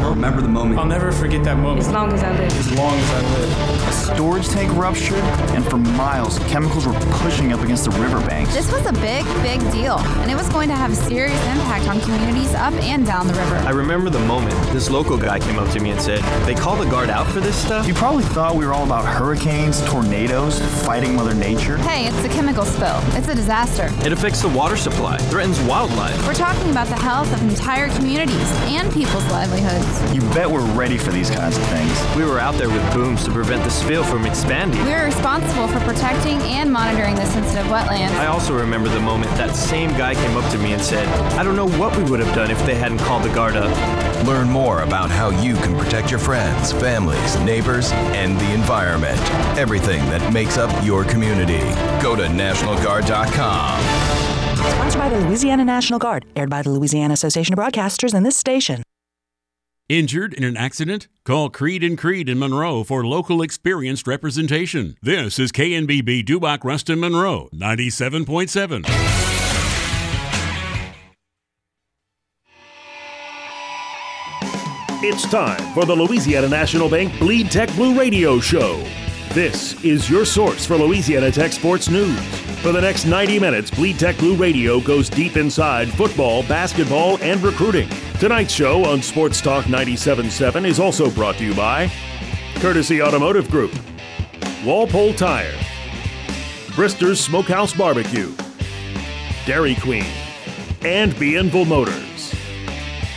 moment. Remember the moment. I'll never forget that moment. As long as I live. As long as I live. A storage tank ruptured, and for miles, chemicals were pushing up against the riverbanks. This was a big, big deal, and it was going to have a serious impact on communities up and down the river. I remember the moment this local guy came up to me and said, They call the guard out for this stuff? You probably thought we were all about hurricanes, tornadoes, fighting Mother Nature. Hey, it's a chemical spill. It's a disaster. It affects the water supply, threatens wildlife. We're talking about the health of entire communities and people's livelihoods. You bet we're ready for these kinds of things. We were out there with booms to prevent the spill from expanding. We're responsible for protecting and monitoring the sensitive wetlands. I also remember the moment that same guy came up to me and said, I don't know what we would have done if they hadn't called the guard up. Learn more about how you can protect your friends, families, neighbors, and the environment. Everything that makes up your community. Go to NationalGuard.com. Sponsored by the Louisiana National Guard, aired by the Louisiana Association of Broadcasters and this station. Injured in an accident? Call Creed and Creed in Monroe for local experienced representation. This is KNBB Dubach Ruston Monroe 97.7. It's time for the Louisiana National Bank Bleed Tech Blue Radio Show. This is your source for Louisiana Tech sports news. For the next 90 minutes, Bleed Tech Blue Radio goes deep inside football, basketball, and recruiting. Tonight's show on Sports Talk 97.7 is also brought to you by Courtesy Automotive Group, Walpole Tire, Brister's Smokehouse Barbecue, Dairy Queen, and Bienville Motors.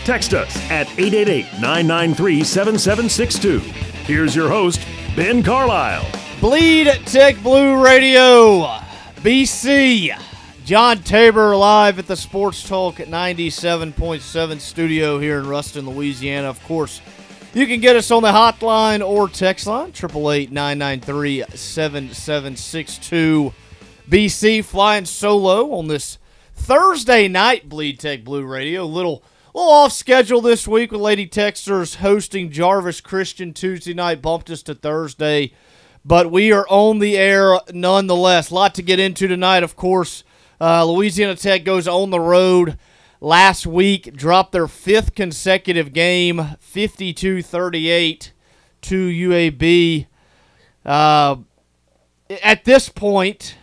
Text us at 888 993 7762. Here's your host, Ben Carlisle. Bleed Tech Blue Radio, BC. John Tabor live at the Sports Talk at 97.7 studio here in Ruston, Louisiana. Of course, you can get us on the hotline or text line, 888 993 BC flying solo on this Thursday night, Bleed Tech Blue Radio. Little little off schedule this week with Lady Techsters hosting Jarvis Christian Tuesday night, bumped us to Thursday. But we are on the air nonetheless. A lot to get into tonight, of course. Uh, Louisiana Tech goes on the road last week, dropped their fifth consecutive game, 52 38 to UAB. Uh, at this point,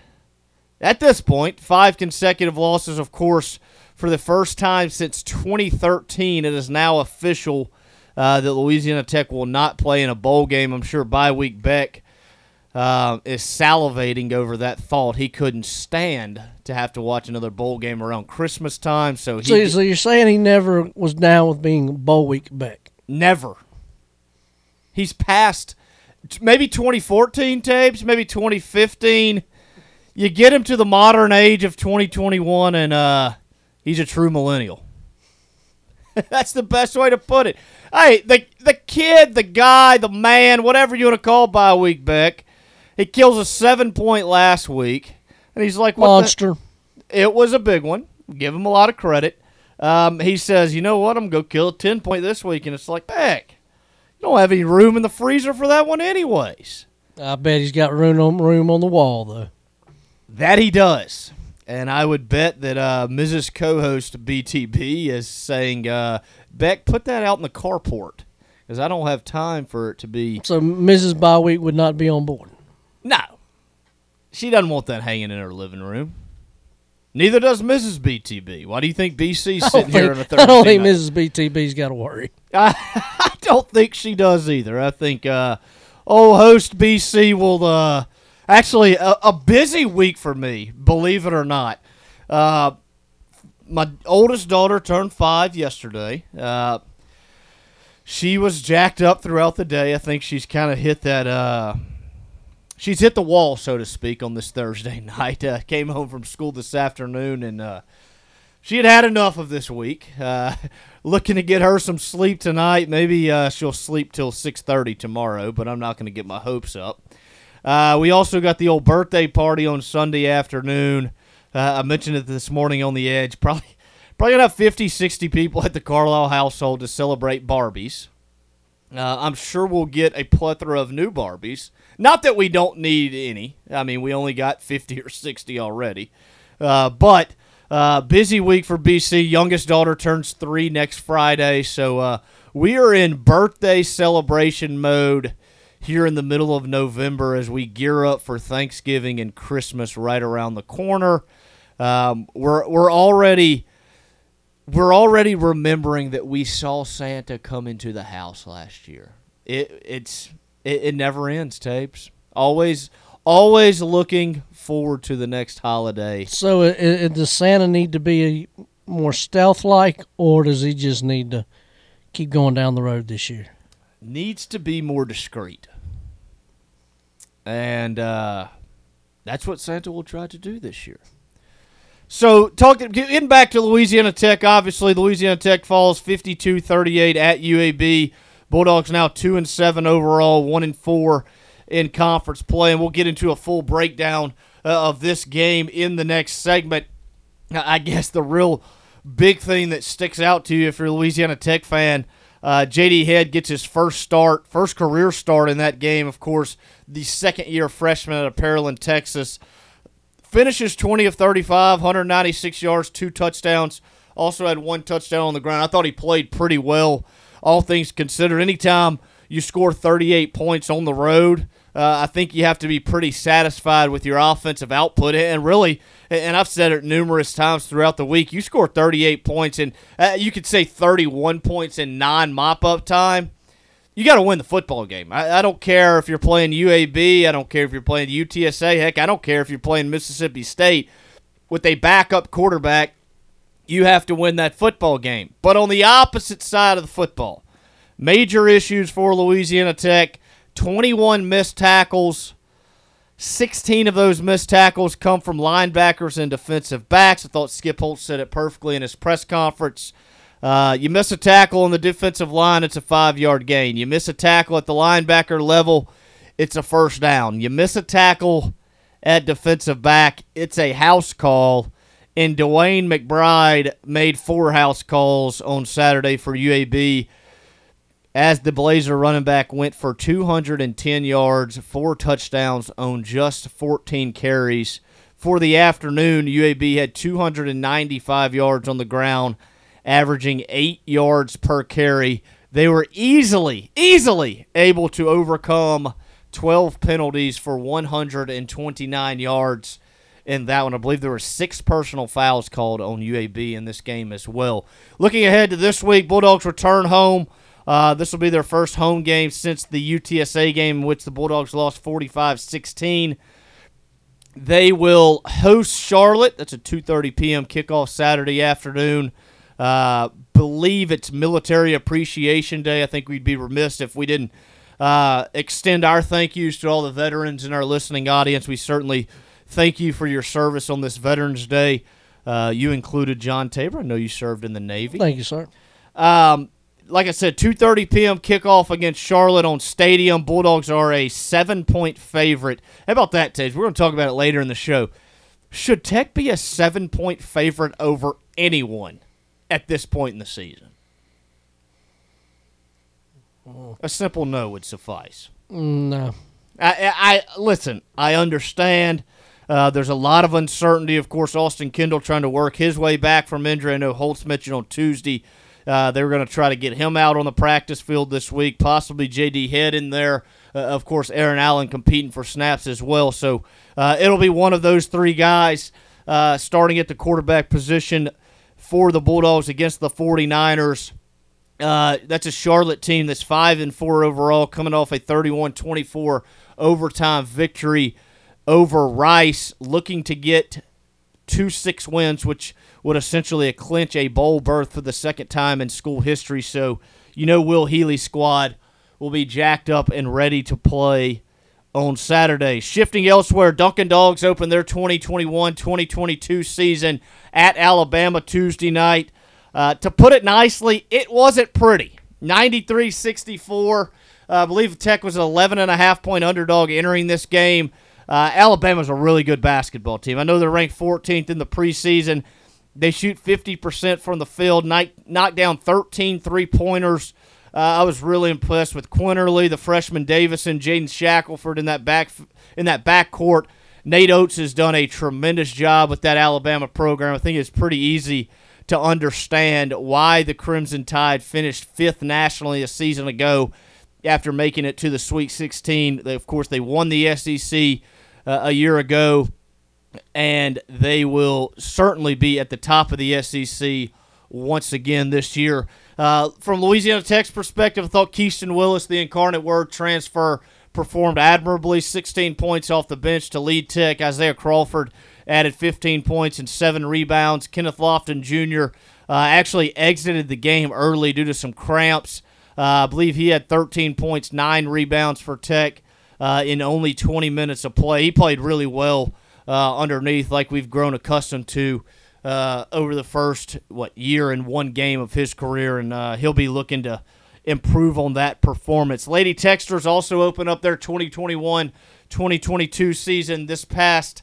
at this point, five consecutive losses, of course for the first time since 2013. It is now official uh, that Louisiana Tech will not play in a bowl game. I'm sure bye week Beck uh, is salivating over that thought. He couldn't stand to have to watch another bowl game around Christmas time. So, he so, so you're saying he never was down with being bowl week Beck? Never. He's past maybe 2014 tapes, maybe 2015. You get him to the modern age of 2021, and uh, He's a true millennial. That's the best way to put it. Hey, the the kid, the guy, the man, whatever you want to call by week Beck, he kills a seven point last week, and he's like, what monster. The? It was a big one. Give him a lot of credit. Um, he says, you know what? I'm gonna go kill a ten point this week, and it's like, Beck, you don't have any room in the freezer for that one, anyways. I bet he's got room on room on the wall though. That he does. And I would bet that uh, Mrs. Co-host BTB is saying, uh, "Beck, put that out in the carport, because I don't have time for it to be." So Mrs. Byweek would not be on board. No, she doesn't want that hanging in her living room. Neither does Mrs. BTB. Why do you think BC's sitting here on a Thursday I don't think night? Mrs. BTB's got to worry. I, I don't think she does either. I think uh, old host BC will uh, Actually, a, a, busy week for me, believe it or not. Uh, my oldest daughter turned five yesterday. Uh, she was jacked up throughout the day. I think she's kind of hit that. Uh, she's hit the wall, so to speak, on this Thursday night. Uh, came home from school this afternoon, and uh, she had had enough of this week. Uh, looking to get her some sleep tonight. Maybe uh, she'll sleep till six thirty tomorrow, but I'm not going to get my hopes up. Uh, we also got the old birthday party on Sunday afternoon. Uh, I mentioned it this morning on the edge. Probably, probably gonna have 50, 60 people at the Carlisle household to celebrate Barbies. Uh, I'm sure we'll get a plethora of new Barbies. Not that we don't need any. I mean, we only got 50 or 60 already. Uh, but uh, busy week for BC. Youngest daughter turns three next Friday, so uh, we are in birthday celebration mode here in the middle of November as we gear up for Thanksgiving and Christmas right around the corner. Um, we're we're already we're already remembering that we saw Santa come into the house last year. It it's it, it never ends, tapes. Always always looking forward to the next holiday. So, i i does Santa need to be more stealth-like, or does he just need to keep going down the road this year? Needs to be more discreet, and uh, that's what Santa will try to do this year. So, talking getting back to Louisiana Tech, obviously Louisiana Tech falls 52-38 at UAB. Bulldogs now 2 and 7 overall, 1 and 4 in conference play, and we'll get into a full breakdown uh, of this game in the next segment. I guess the real big thing that sticks out to you if you're a Louisiana Tech fan, uh, JD Head gets his first start, first career start in that game. Of course, the second year freshman out of Pearland, Texas. Finishes 20 of 35, 196 yards, two touchdowns. Also had one touchdown on the ground. I thought he played pretty well, all things considered. Anytime you score 38 points on the road, uh, I think you have to be pretty satisfied with your offensive output. And really, and I've said it numerous times throughout the week, you score 38 points, and uh, you could say 31 points in non mop up time. You got to win the football game. I, I don't care if you're playing UAB. I don't care if you're playing UTSA. Heck, I don't care if you're playing Mississippi State. With a backup quarterback, you have to win that football game. But on the opposite side of the football, major issues for Louisiana Tech 21 missed tackles. 16 of those missed tackles come from linebackers and defensive backs. I thought Skip Holtz said it perfectly in his press conference. Uh, you miss a tackle on the defensive line, it's a five yard gain. You miss a tackle at the linebacker level, it's a first down. You miss a tackle at defensive back, it's a house call. And DeWayne McBride made four house calls on Saturday for UAB as the Blazer running back went for 210 yards, four touchdowns on just 14 carries. For the afternoon, UAB had 295 yards on the ground, averaging eight yards per carry. They were easily, easily able to overcome 12 penalties for 129 yards in that one. I believe there were six personal fouls called on UAB in this game as well. Looking ahead to this week, Bulldogs return home. Uh, this will be their first home game since the UTSA game in which the Bulldogs lost 45 16. They will host Charlotte. That's a 2:30 p.m. kickoff Saturday afternoon. Uh, believe it's Military Appreciation Day. I think we'd be remiss if we didn't uh, extend our thank yous to all the veterans in our listening audience. We certainly thank you for your service on this Veterans Day. Uh, you included John Tabor. I know you served in the Navy. Thank you, sir. Um, like I said, 2:30 p.m. kickoff against Charlotte on Stadium. Bulldogs are a seven-point favorite. How about that, Tage? We're going to talk about it later in the show. Should Tech be a seven-point favorite over anyone at this point in the season? A simple no would suffice. No. I, I, I listen. I understand. Uh, there's a lot of uncertainty. Of course, Austin Kendall trying to work his way back from injury. I know Holtz mentioned on Tuesday uh, they were going to try to get him out on the practice field this week, possibly J.D. Head in there. Uh, of course, Aaron Allen competing for snaps as well. So uh, it'll be one of those three guys uh, starting at the quarterback position for the Bulldogs against the 49ers. Uh, that's a Charlotte team that's 5 and 4 overall, coming off a 31 24 overtime victory over Rice, looking to get two six wins, which would essentially clinch a bowl berth for the second time in school history. So, you know, Will Healy's squad will be jacked up and ready to play on Saturday. Shifting elsewhere, Dunkin' Dogs open their 2021 2022 season at Alabama Tuesday night. Uh, to put it nicely, it wasn't pretty. 93 64. Uh, I believe Tech was an 11 and a half point underdog entering this game. Uh, Alabama's a really good basketball team. I know they're ranked 14th in the preseason. They shoot 50% from the field, knock, down 13 three pointers. Uh, I was really impressed with Quinerly, the freshman Davison, Jaden Shackelford in that back in that backcourt. Nate Oats has done a tremendous job with that Alabama program. I think it's pretty easy to understand why the Crimson Tide finished fifth nationally a season ago after making it to the Sweet 16. They, of course, they won the SEC uh, a year ago, and they will certainly be at the top of the SEC once again this year. Uh, from Louisiana Tech's perspective, I thought Keaston Willis, the incarnate word transfer, performed admirably. 16 points off the bench to lead Tech. Isaiah Crawford added 15 points and seven rebounds. Kenneth Lofton Jr. Uh, actually exited the game early due to some cramps. Uh, I believe he had 13 points, nine rebounds for Tech uh, in only 20 minutes of play. He played really well uh, underneath, like we've grown accustomed to uh, over the first what year and one game of his career, and uh, he'll be looking to improve on that performance. Lady Techsters also open up their 2021-2022 season this past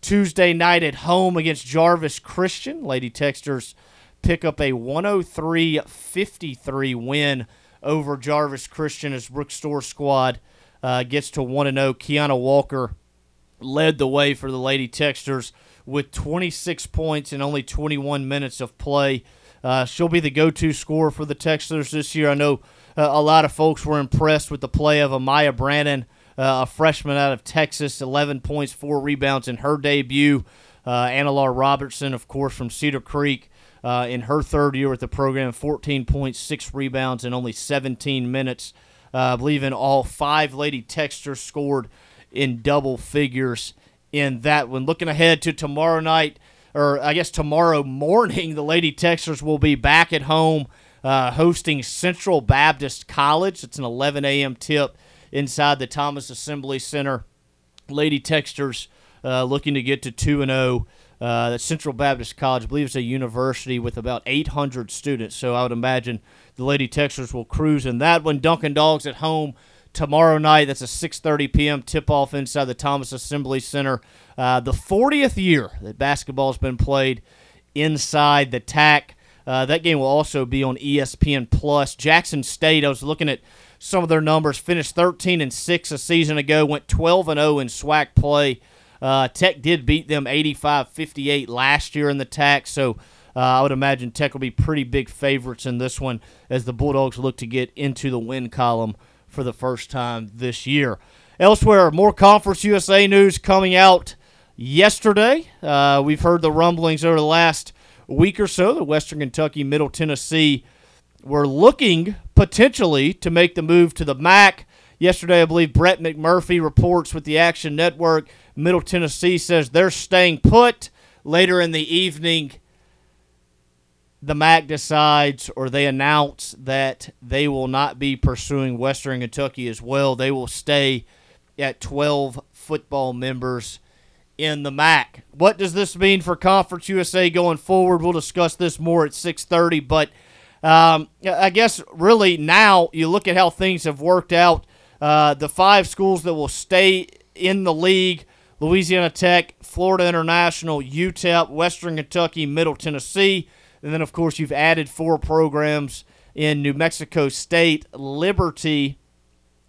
Tuesday night at home against Jarvis Christian. Lady Techsters pick up a 103-53 win over Jarvis Christian as Brooke Stoehr squad uh, gets to 1 0. Keiunna Walker led the way for the Lady Techsters with 26 points in only 21 minutes of play. Uh, she'll be the go-to scorer for the Texans this year. I know uh, a lot of folks were impressed with the play of Amaya Brandon, uh, a freshman out of Texas, 11 points, four rebounds in her debut. Uh, Anna Larr Roberson, of course, from Cedar Creek, uh, in her third year with the program, 14 points, six rebounds in only 17 minutes. Uh, I believe in all five Lady Techsters scored in double figures in that one. Looking ahead to tomorrow night, or I guess tomorrow morning, the Lady Techsters will be back at home uh, hosting Central Baptist College. It's an 11 a.m. tip inside the Thomas Assembly Center. Lady Techsters uh, looking to get to 2 and 0. Uh, Central Baptist College, I believe it's a university with about 800 students. So I would imagine the Lady Techsters will cruise in that one. Dunkin' Dogs at home tomorrow night. That's a 6:30 p.m. tip-off inside the Thomas Assembly Center. Uh, the 40th year that basketball has been played inside the TAC. Uh, that game will also be on ESPN Plus. Jackson State. I was looking at some of their numbers. Finished 13 and six a season ago. Went 12 and 0 in SWAC play. Uh, Tech did beat them 85-58 last year in the TAC. So. Uh, I would imagine Tech will be pretty big favorites in this one as the Bulldogs look to get into the win column for the first time this year. Elsewhere, more Conference USA news coming out yesterday. Uh, we've heard the rumblings over the last week or so that Western Kentucky, Middle Tennessee were looking potentially to make the move to the MAC. Yesterday, I believe Brett McMurphy reports with the Action Network. Middle Tennessee says they're staying put. Later in the evening, the MAC decides or they announce that they will not be pursuing Western Kentucky as well. They will stay at 12 football members in the MAC. What does this mean for Conference USA going forward? We'll discuss this more at 6:30, but um, I guess really now you look at how things have worked out. Uh, the five schools that will stay in the league: Louisiana Tech, Florida International, UTEP, Western Kentucky, Middle Tennessee. And then, of course, you've added four programs in New Mexico State, Liberty,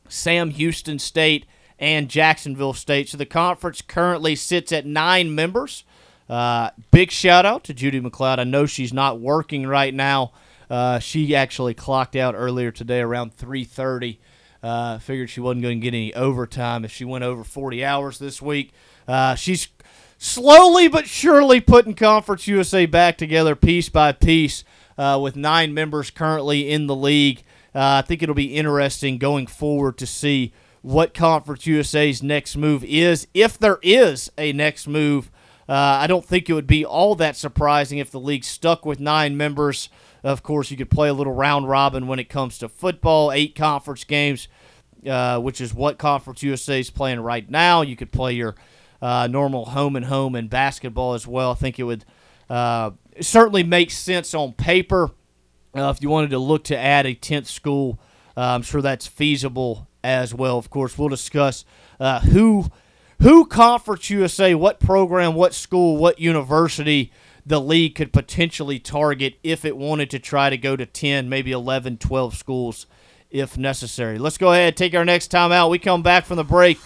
Sam Houston State, and Jacksonville State. So the conference currently sits at nine members. Uh, big shout out to Judy MacLeod. I know she's not working right now. Uh, she actually clocked out earlier today around 3:30. Uh, figured she wasn't going to get any overtime if she went over 40 hours this week. Uh, she's slowly but surely putting Conference USA back together piece by piece uh, with nine members currently in the league. Uh, I think it'll be interesting going forward to see what Conference USA's next move is, if there is a next move. Uh, I don't think it would be all that surprising if the league stuck with nine members. Of course, you could play a little round robin when it comes to football, eight conference games, uh, which is what Conference USA is playing right now. You could play your uh, normal home and home in basketball as well. I think it would uh, certainly make sense on paper. Uh, if you wanted to look to add a 10th school, uh, I'm sure that's feasible as well. Of course, we'll discuss uh, who who Conference USA, what program, what school, what university the league could potentially target if it wanted to try to go to 10, maybe 11, 12 schools if necessary. Let's go ahead and take our next time out. We come back from the break.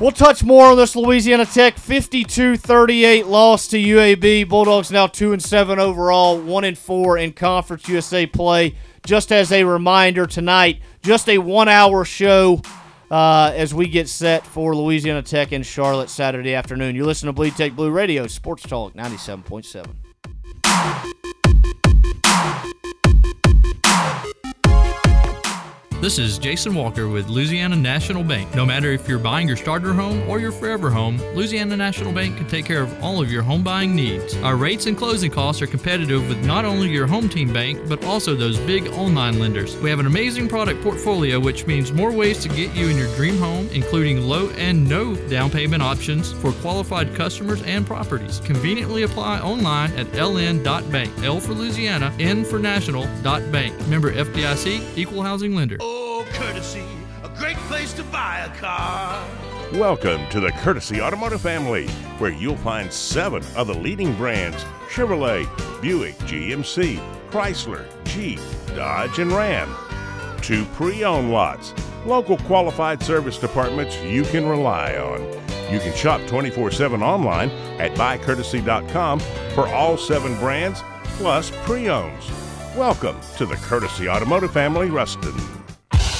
We'll touch more on this Louisiana Tech 52-38 loss to UAB. Bulldogs now 2 and 7 overall, 1 and 4 in Conference USA play. Just as a reminder tonight, just a 1-hour show uh, as we get set for Louisiana Tech in Charlotte Saturday afternoon. You listen to Bleed Tech Blue Radio, Sports Talk 97.7. This is Jason Walker with Louisiana National Bank. No matter if you're buying your starter home or your forever home, Louisiana National Bank can take care of all of your home buying needs. Our rates and closing costs are competitive with not only your home team bank, but also those big online lenders. We have an amazing product portfolio, which means more ways to get you in your dream home, including low and no down payment options for qualified customers and properties. Conveniently apply online at ln.bank. L for Louisiana, N for national.bank. Member FDIC, Equal Housing Lender. Oh, courtesy, a great place to buy a car. Welcome to the Courtesy Automotive family, where you'll find seven of the leading brands Chevrolet, Buick, GMC, Chrysler, Jeep, Dodge, and Ram. Two pre owned lots, local qualified service departments you can rely on. You can shop 24 7 online at buycourtesy.com for all seven brands plus pre owns. Welcome to the Courtesy Automotive family, Ruston.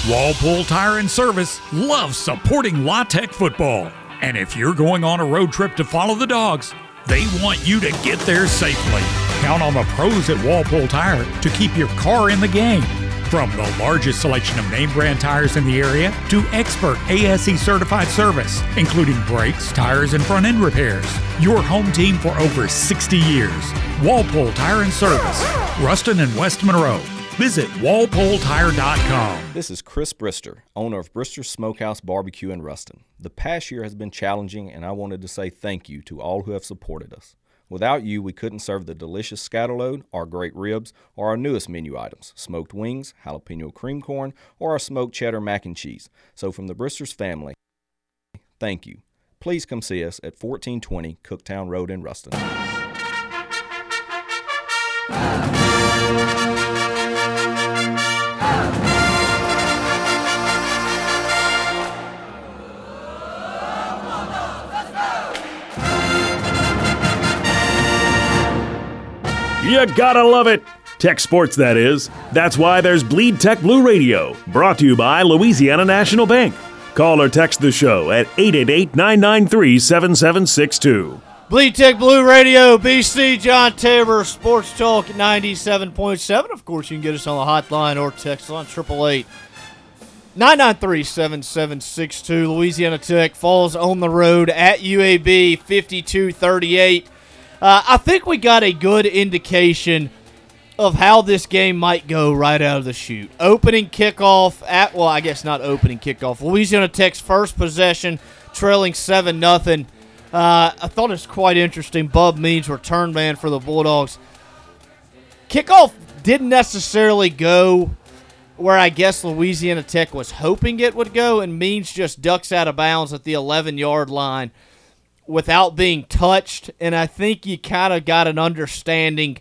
Walpole Tire and Service loves supporting La Tech football. And if you're going on a road trip to follow the dogs, they want you to get there safely. Count on the pros at Walpole Tire to keep your car in the game. From the largest selection of name brand tires in the area to expert ASE certified service, including brakes, tires, and front end repairs. Your home team for over 60 years. Walpole Tire and Service, Ruston and West Monroe. Visit walpoletire.com. This is Chris Brister, owner of Brister Smokehouse Barbecue in Ruston. The past year has been challenging, and I wanted to say thank you to all who have supported us. Without you, we couldn't serve the delicious scatterload, our great ribs, or our newest menu items smoked wings, jalapeno cream corn, or our smoked cheddar mac and cheese. So, from the Bristers family, thank you. Please come see us at 1420 Cooktown Road in Ruston. You gotta love it! Tech sports, that is. That's why there's Bleed Tech Blue Radio, brought to you by Louisiana National Bank. Call or text the show at 888 993 7762. Bleed Tech Blue Radio, BC, John Tabor, Sports Talk 97.7. Of course, you can get us on the hotline or text on 888 993 7762. Louisiana Tech falls on the road at UAB 52 38. Uh, I think we got a good indication of how this game might go right out of the chute. Opening kickoff at well, I guess not opening kickoff. Louisiana Tech's first possession, trailing seven nothing. Uh, I thought it's quite interesting. Bub Means return man for the Bulldogs. Kickoff didn't necessarily go where I guess Louisiana Tech was hoping it would go, and Means just ducks out of bounds at the 11 yard line without being touched. And I think you kind of got an understanding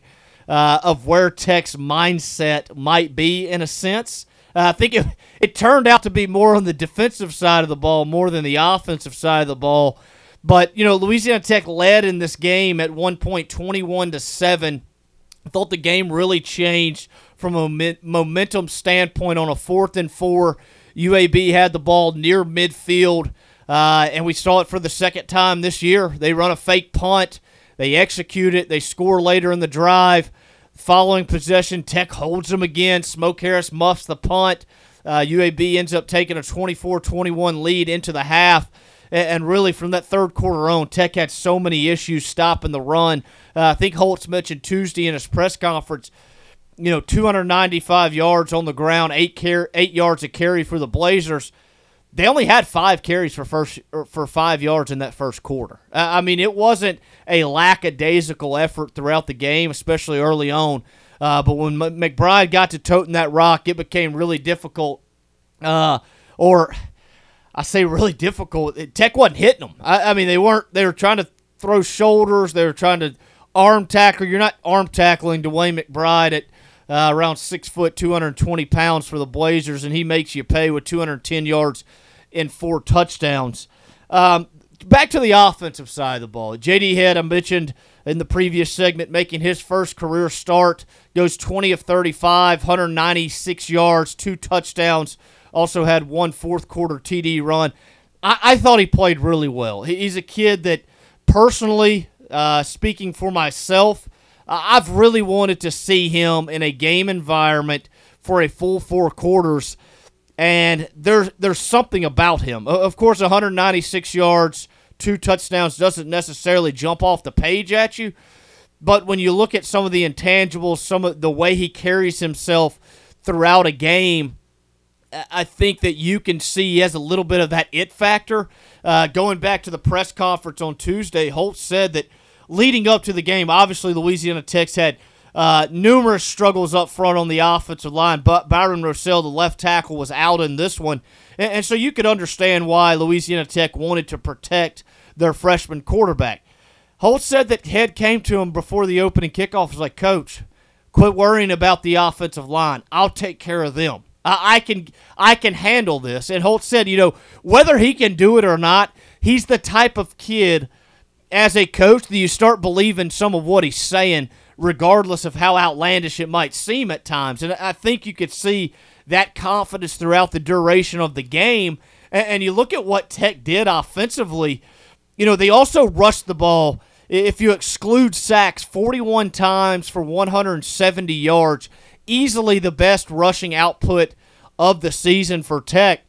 uh, of where Tech's mindset might be in a sense. Uh, I think it, it turned out to be more on the defensive side of the ball more than the offensive side of the ball. But, you know, Louisiana Tech led in this game at one point 21 to 7. I thought the game really changed from a momentum standpoint on a fourth and four. UAB had the ball near midfield. Uh, and we saw it for the second time this year. They run a fake punt, they execute it, they score later in the drive. Following possession, Tech holds them again. Smoke Harris muffs the punt. Uh, UAB ends up taking a 24 21 lead into the half. And really, from that third quarter on, Tech had so many issues stopping the run. Uh, I think Holtz mentioned Tuesday in his press conference, you know, 295 yards on the ground, eight car- eight yards of carry for the Blazers they only had five carries for first for five yards in that first quarter. I mean, it wasn't a lackadaisical effort throughout the game, especially early on. Uh, but when McBride got to toting that rock, it became really difficult. Uh, or I say really difficult. Tech wasn't hitting them. I, I mean, they weren't. They were trying to throw shoulders. They were trying to arm tackle. You're not arm tackling DeWayne McBride at uh, around six foot, 220 pounds for the Blazers, and he makes you pay with 210 yards in four touchdowns. Um, back to the offensive side of the ball. J.D. Head, I mentioned in the previous segment, making his first career start, goes 20 of 35, 196 yards, two touchdowns. Also had one fourth quarter TD run. I, I thought he played really well. He, he's a kid that, personally, uh, speaking for myself, uh, I've really wanted to see him in a game environment for a full four quarters and there's there's something about him. Of course, 196 yards, two touchdowns doesn't necessarily jump off the page at you, but when you look at some of the intangibles, some of the way he carries himself throughout a game, I think that you can see he has a little bit of that it factor. Uh, going back to the press conference on Tuesday, Holtz said that leading up to the game, obviously Louisiana Tech's had uh, numerous struggles up front on the offensive line, but Byron Rosell, the left tackle, was out in this one. And, and so you could understand why Louisiana Tech wanted to protect their freshman quarterback. Holtz said that Head came to him before the opening kickoff was like, Coach, quit worrying about the offensive line. I'll take care of them. I, I can I can handle this. And Holtz said, you know, whether he can do it or not, he's the type of kid as a coach that you start believing some of what he's saying – regardless of how outlandish it might seem at times. And I think you could see that confidence throughout the duration of the game. And, you look at what Tech did offensively, you know, they also rushed the ball. If you exclude sacks, 41 times for 170 yards, easily the best rushing output of the season for Tech.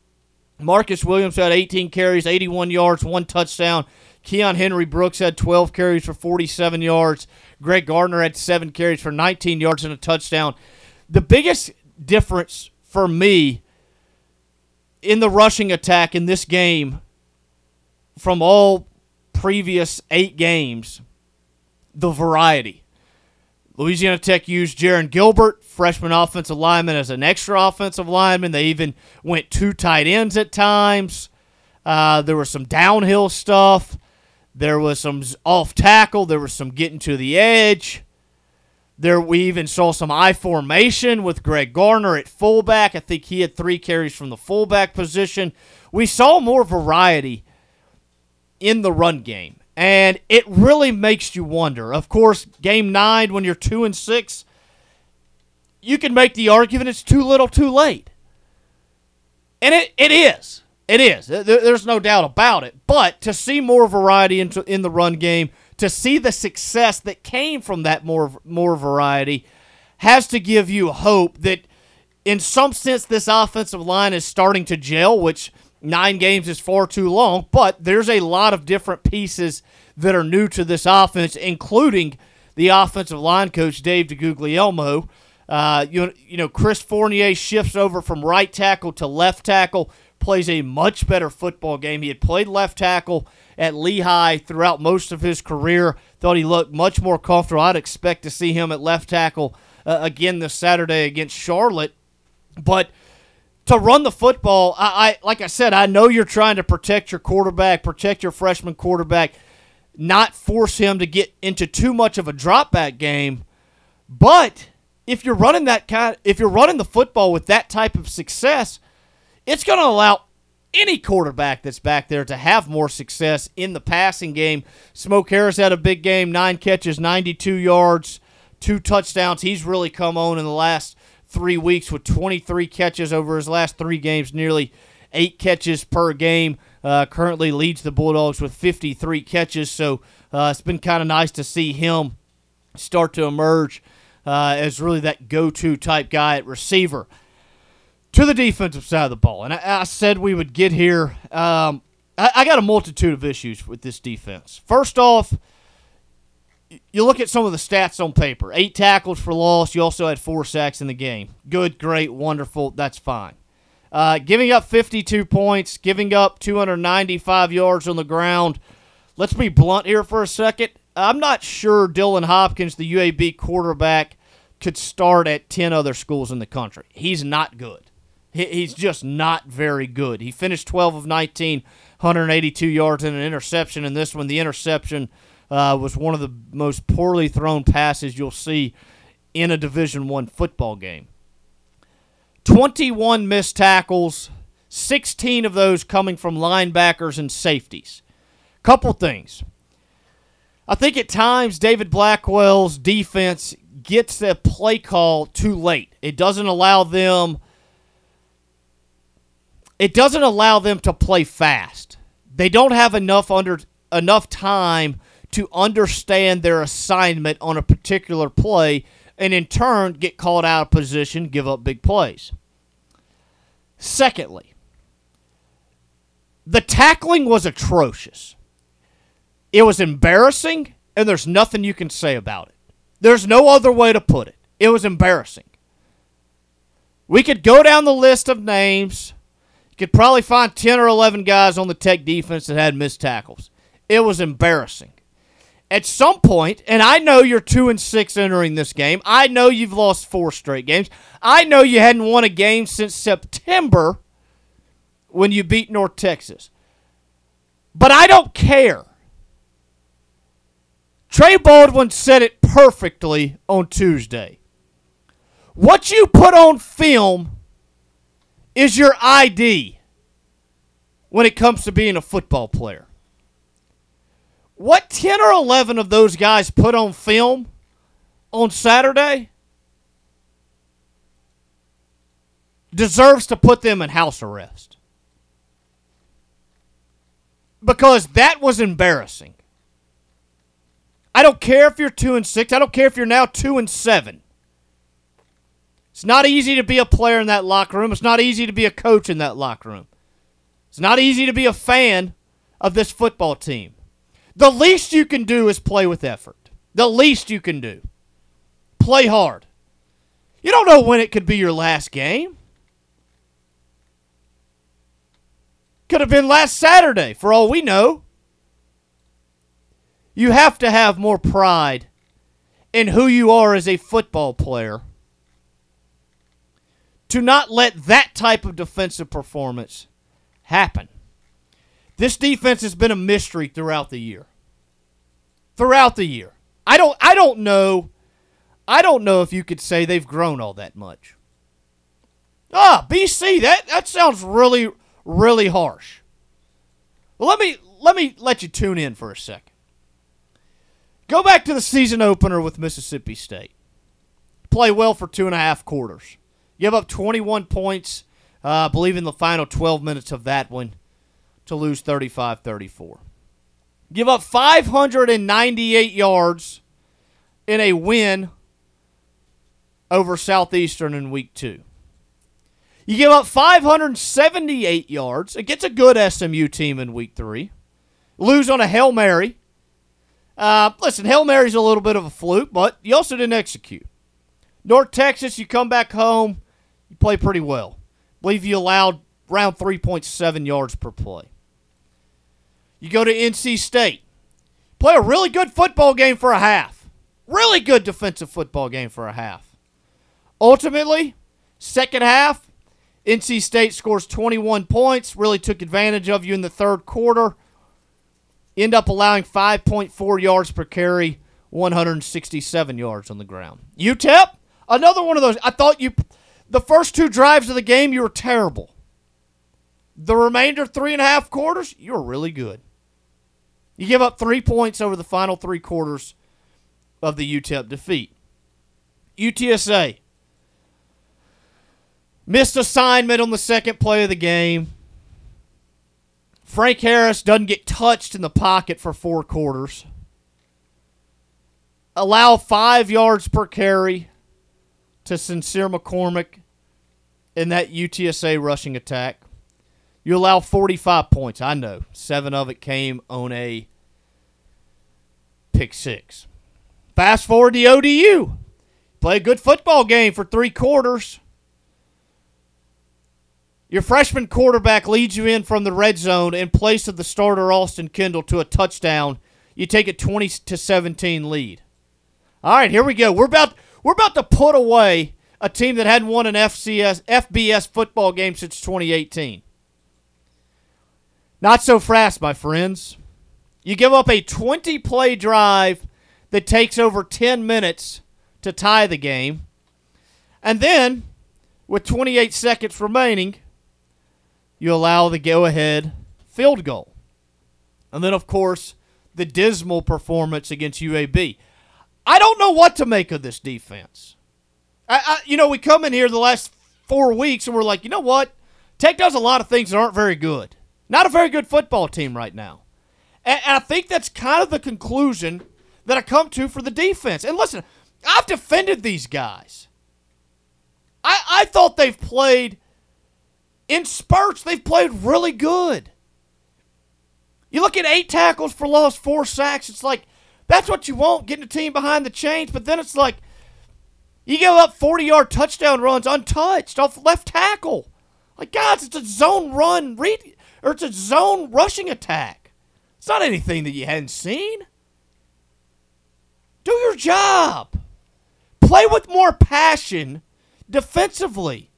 Marcus Williams had 18 carries, 81 yards, one touchdown. Keon Henry Brooks had 12 carries for 47 yards. Greg Garner had seven carries for 19 yards and a touchdown. The biggest difference for me in the rushing attack in this game from all previous eight games, the variety. Louisiana Tech used Jaron Gilbert, freshman offensive lineman, as an extra offensive lineman. They even went two tight ends at times. Uh, there was some downhill stuff. There was some off tackle. There was some getting to the edge. There we even saw some I formation with Greg Garner at fullback. I think he had three carries from the fullback position. We saw more variety in the run game, and it really makes you wonder. Of course, game nine when you're two and six, you can make the argument it's too little, too late, and it, it is. It is. There's no doubt about it. But to see more variety in, in the run game, to see the success that came from that more more variety, has to give you hope that, in some sense, this offensive line is starting to gel. Which nine games is far too long, but there's a lot of different pieces that are new to this offense, including the offensive line coach Dave DeGuglielmo. Uh, you, you know, Chris Fournier shifts over from right tackle to left tackle plays a much better football game. He had played left tackle at Lehigh throughout most of his career. Thought he looked much more comfortable. I'd expect to see him at left tackle uh, again this Saturday against Charlotte. But to run the football, I, I like I said, I know you're trying to protect your quarterback, protect your freshman quarterback, not force him to get into too much of a drop back game. But if you're running that kind, if you're running the football with that type of success, it's going to allow any quarterback that's back there to have more success in the passing game. Smoke Harris had a big game, nine catches, 92 yards, two touchdowns. He's really come on in the last three weeks with 23 catches over his last three games, nearly eight catches per game. Uh, currently leads the Bulldogs with 53 catches, so uh, it's been kind of nice to see him start to emerge uh, as really that go to type guy at receiver to the defensive side of the ball, and I, I said we would get here. Um, I, I, got a multitude of issues with this defense. First off, you look at some of the stats on paper: eight tackles for loss. You also had four sacks in the game. Good, great, wonderful. That's fine. Uh, giving up 52 points, giving up 295 yards on the ground. Let's be blunt here for a second. I'm not sure Dylan Hopkins, the UAB quarterback, could start at 10 other schools in the country. He's not good he's just not very good. He finished 12 of 19, 182 yards and an interception. And this one, the interception uh, was one of the most poorly thrown passes you'll see in a Division One football game. 21 missed tackles, 16 of those coming from linebackers and safeties. Couple things. I think at times David Blackwell's defense gets the play call too late. It doesn't allow them it doesn't allow them to play fast. They don't have enough under enough time to understand their assignment on a particular play and in turn get called out of position, give up big plays. Secondly, the tackling was atrocious. It was embarrassing, and there's nothing you can say about it. There's no other way to put it. It was embarrassing. We could go down the list of names. You could probably find 10 or 11 guys on the Tech defense that had missed tackles. It was embarrassing. At some point, and I know you're 2 and 6 entering this game. I know you've lost four straight games. I know you hadn't won a game since September when you beat North Texas. But I don't care. Trey Baldwin said it perfectly on Tuesday. What you put on film is your ID when it comes to being a football player. What 10 or 11 of those guys put on film on Saturday deserves to put them in house arrest. Because that was embarrassing. I don't care if you're 2 and 6. I don't care if you're now 2 and 7. It's not easy to be a player in that locker room. It's not easy to be a coach in that locker room. It's not easy to be a fan of this football team. The least you can do is play with effort. The least you can do. Play hard. You don't know when it could be your last game. Could have been last Saturday, for all we know. You have to have more pride in who you are as a football player to not let that type of defensive performance happen. This defense has been a mystery throughout the year. Throughout the year. I don't I don't know I don't know if you could say they've grown all that much. Ah, BC, that that sounds really really harsh. Well, let me let me let you tune in for a second. Go back to the season opener with Mississippi State. Play well for two and a half quarters. Give up 21 points, uh, I believe, in the final 12 minutes of that one to lose 35 34. Give up 598 yards in a win over Southeastern in week two. You give up 578 yards against a good SMU team in week three. Lose on a Hail Mary. Uh, listen, Hail Mary's a little bit of a fluke, but you also didn't execute. North Texas, you come back home, play pretty well. I believe you allowed around 3.7 yards per play. You go to NC State, play a really good football game for a half. Really good defensive football game for a half. Ultimately, second half, NC State scores 21 points, really took advantage of you in the third quarter. End up allowing 5.4 yards per carry, 167 yards on the ground. UTEP, another one of those. I thought you, the first two drives of the game, you were terrible. The remainder three and a half quarters, you were really good. You give up three points over the final three quarters of the UTEP defeat. UTSA missed assignment on the second play of the game. Frank Harris doesn't get touched in the pocket for four quarters. Allow five yards per carry to Sincere McCormick in that UTSA rushing attack. You allow 45 points. I know. Seven of it came on a pick six. Fast forward to ODU. Play a good football game for three quarters. Your freshman quarterback leads you in from the red zone in place of the starter Austin Kendall to a touchdown. You take a 20 to 17 lead. All right, here we go. We're about we're about to put away a team that hadn't won an FCS FBS football game since 2018. Not so fast, my friends. You give up a 20 play drive that takes over 10 minutes to tie the game. And then, with 28 seconds remaining, you allow the go ahead field goal. And then, of course, the dismal performance against UAB. I don't know what to make of this defense. I, I, you know, we come in here the last four weeks and we're like, you know what? Tech does a lot of things that aren't very good. Not a very good football team right now. And, and I think that's kind of the conclusion that I come to for the defense. And listen, I've defended these guys. I, I thought they've played in spurts, they've played really good. You look at eight tackles for loss, four sacks. It's like that's what you want, getting a team behind the chains. But then it's like you give up 40 yard touchdown runs untouched off left tackle. Like, guys, it's a zone run, read, or it's a zone rushing attack. It's not anything that you hadn't seen. Do your job. Play with more passion defensively.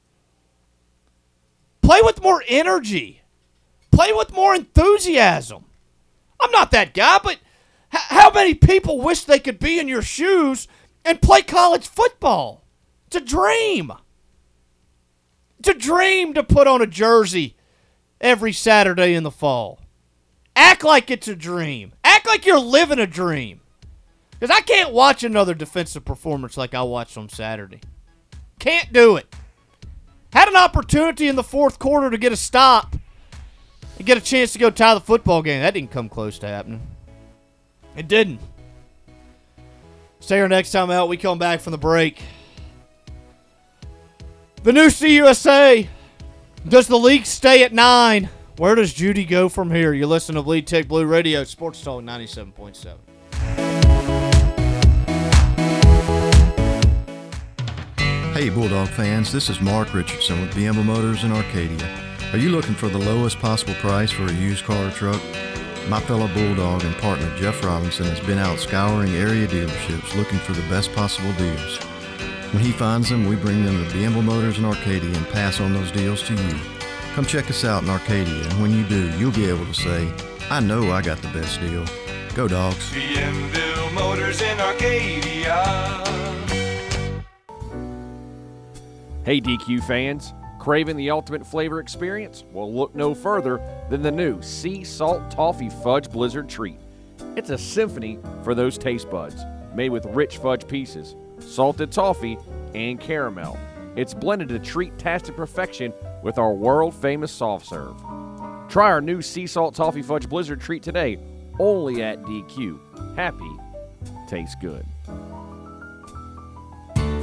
Play with more energy. Play with more enthusiasm. I'm not that guy, but how many people wish they could be in your shoes and play college football? It's a dream. It's a dream to put on a jersey every Saturday in the fall. Act like it's a dream. Act like you're living a dream. Because I can't watch another defensive performance like I watched on Saturday. Can't do it. Had an opportunity in the fourth quarter to get a stop and get a chance to go tie the football game. That didn't come close to happening. It didn't. Stay here next time out. We come back from the break. The new CUSA. Does the league stay at nine? Where does Judy go from here? You listen to Bleed Tech Blue Radio, Sports Talk 97.7. Hey, Bulldog fans, this is Mark Richardson with Bienville Motors in Arcadia. Are you looking for the lowest possible price for a used car or truck? My fellow Bulldog and partner Jeff Robinson has been out scouring area dealerships looking for the best possible deals. When he finds them, we bring them to Bienville Motors in Arcadia and pass on those deals to you. Come check us out in Arcadia, and when you do, you'll be able to say, I know I got the best deal. Go, dogs. Bienville Motors in Arcadia. Hey DQ fans, craving the ultimate flavor experience? Well, look no further than the new Sea Salt Toffee Fudge Blizzard Treat. It's a symphony for those taste buds, made with rich fudge pieces, salted toffee, and caramel. It's blended to treat-tastic perfection with our world-famous soft serve. Try our new Sea Salt Toffee Fudge Blizzard Treat today, only at DQ. Happy tastes good.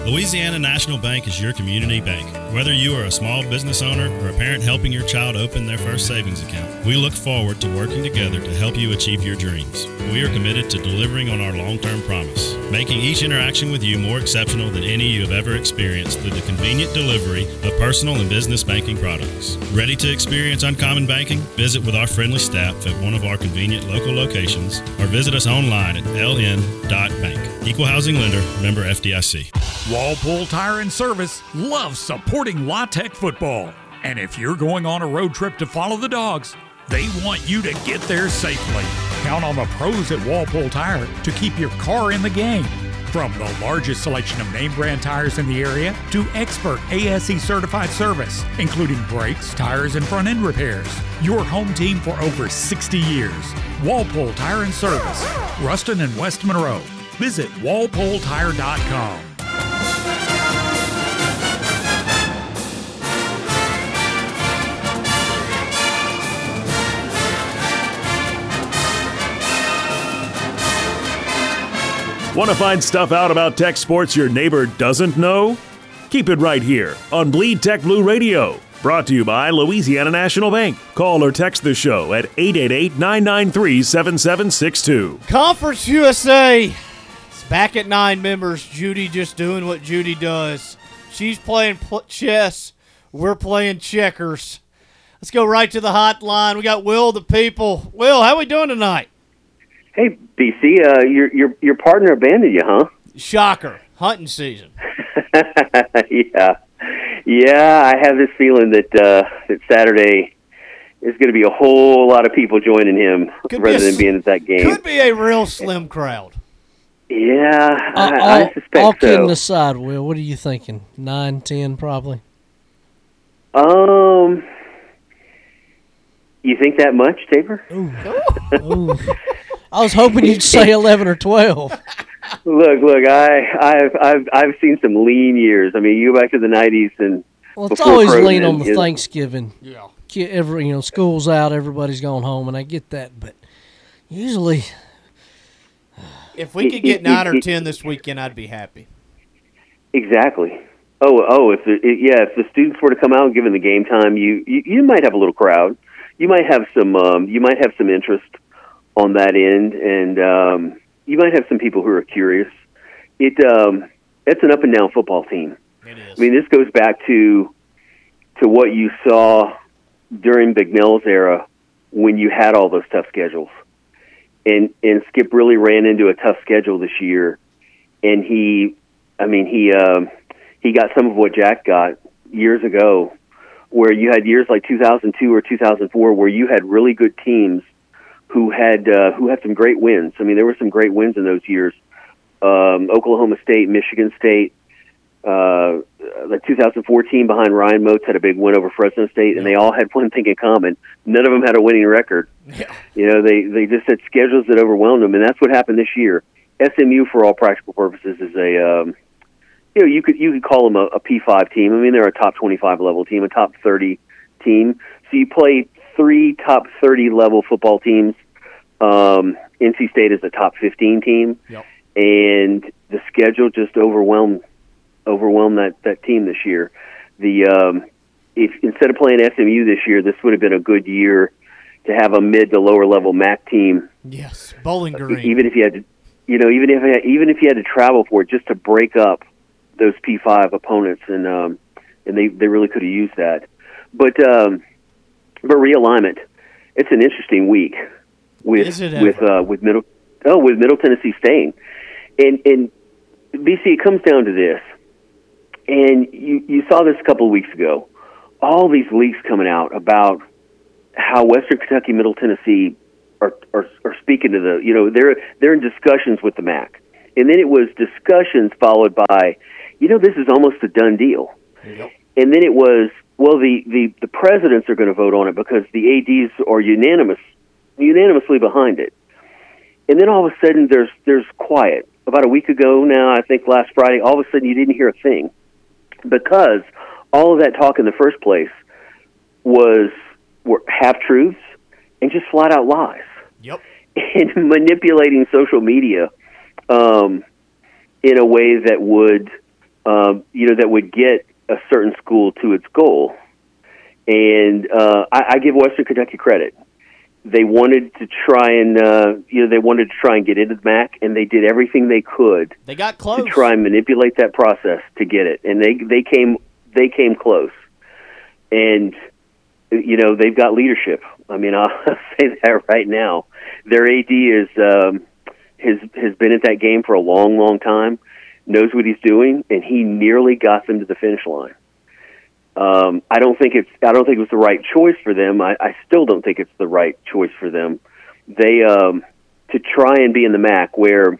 Louisiana National Bank is your community bank. Whether you are a small business owner or a parent helping your child open their first savings account, we look forward to working together to help you achieve your dreams. We are committed to delivering on our long term promise, making each interaction with you more exceptional than any you have ever experienced through the convenient delivery of personal and business banking products. Ready to experience uncommon banking? Visit with our friendly staff at one of our convenient local locations or visit us online at ln.bank. Equal housing lender, member FDIC. Walpole Tire and Service loves supporting La Tech football. And if you're going on a road trip to follow the dogs, they want you to get there safely. Count on the pros at Walpole Tire to keep your car in the game. From the largest selection of name brand tires in the area to expert ASE certified service, including brakes, tires, and front end repairs. Your home team for over 60 years. Walpole Tire and Service, Ruston and West Monroe. Visit walpoletire.com. Want to find stuff out about tech sports your neighbor doesn't know? Keep it right here on Bleed Tech Blue Radio. Brought to you by Louisiana National Bank. Call or text the show at 888 993 7762. Conference USA is back at nine members. Judy just doing what Judy does. She's playing pl- chess. We're playing checkers. Let's go right to the hotline. We got Will the people. Will, how we doing tonight? Hey, BC, uh, your your your partner abandoned you, huh? Shocker. Hunting season. yeah, yeah. I have this feeling that uh, that Saturday is going to be a whole lot of people joining him Could be rather a than s- being at that game. Could be a real slim crowd. Yeah, Uh, I, all, I suspect all so. kidding aside, Will, what are you thinking? Nine, ten, probably. Um, You think that much, Tabor? Ooh. I was hoping you'd say 11 or 12. Look, look, I, I've, I've, I've seen some lean years. I mean, you go back to the '90s and Well, it's always Croton lean on the you Thanksgiving. Yeah. Every, you know, school's out, everybody's gone home, and I get that, but usually If we could get nine or ten this weekend, I'd be happy. Exactly. Oh, oh, if the it, yeah, if the students were to come out given the game time, you, you you might have a little crowd. You might have some um, you might have some interest on that end, and um, you might have some people who are curious. It um, it's an up and down football team. It is. I mean, this goes back to to what you saw during Bicknell's era when you had all those tough schedules, and and Skip really ran into a tough schedule this year, and he I mean, he um, he got some of what Jack got years ago, where you had years like 2002 or 2004, where you had really good teams who had uh, who had some great wins. I mean, there were some great wins in those years. Um, Oklahoma State, Michigan State, uh, the 2014 behind Ryan Moats had a big win over Fresno State, and they all had one thing in common: none of them had a winning record. Yeah. You know, they they just had schedules that overwhelmed them, and that's what happened this year. SMU, for all practical purposes, is a um, you know you could you could call them a, a P5 team. I mean, they're a top 25 level team, a top 30 team. So you play three top 30 level football teams. Um, NC State is a top 15 team, Yep. and the schedule just overwhelmed overwhelmed that that team this year. The um, if instead of playing SMU this year, this would have been a good year to have a mid to lower level MAC team Yes, Bowling Green. even if you had to, you know, even if even if you had to travel for it, just to break up those P five opponents, and um, and they they really could have used that. But um, but realignment, it's an interesting week with with uh, with middle oh with Middle Tennessee staying, and and BC it comes down to this, and you you saw this a couple of weeks ago, all these leaks coming out about how Western Kentucky, Middle Tennessee are, are are speaking to the you know they're they're in discussions with the MAC, and then it was discussions followed by, you know this is almost a done deal, and then it was well the the the presidents are going to vote on it because the ads are unanimous unanimously behind it, and then all of a sudden there's there's quiet. About a week ago now, I think last Friday, all of a sudden you didn't hear a thing because all of that talk in the first place was were half truths and just flat out lies. Yep. And manipulating social media um, in a way that would, um, you know, that would get a certain school to its goal. And uh, I, I give Western Kentucky credit. They wanted to try and, uh, you know, they wanted to try and get into the MAC, and they did everything they could They got close. to try and manipulate that process to get it, and they they came they came close, and you know they've got leadership. I mean, I'll say that right now. Their AD is um, has has been at that game for a long, long time, knows what he's doing, and he nearly got them to the finish line. Um, I don't think it's I don't think it was the right choice for them. I, I still don't think it's the right choice for them. They um, to try and be in the MAC where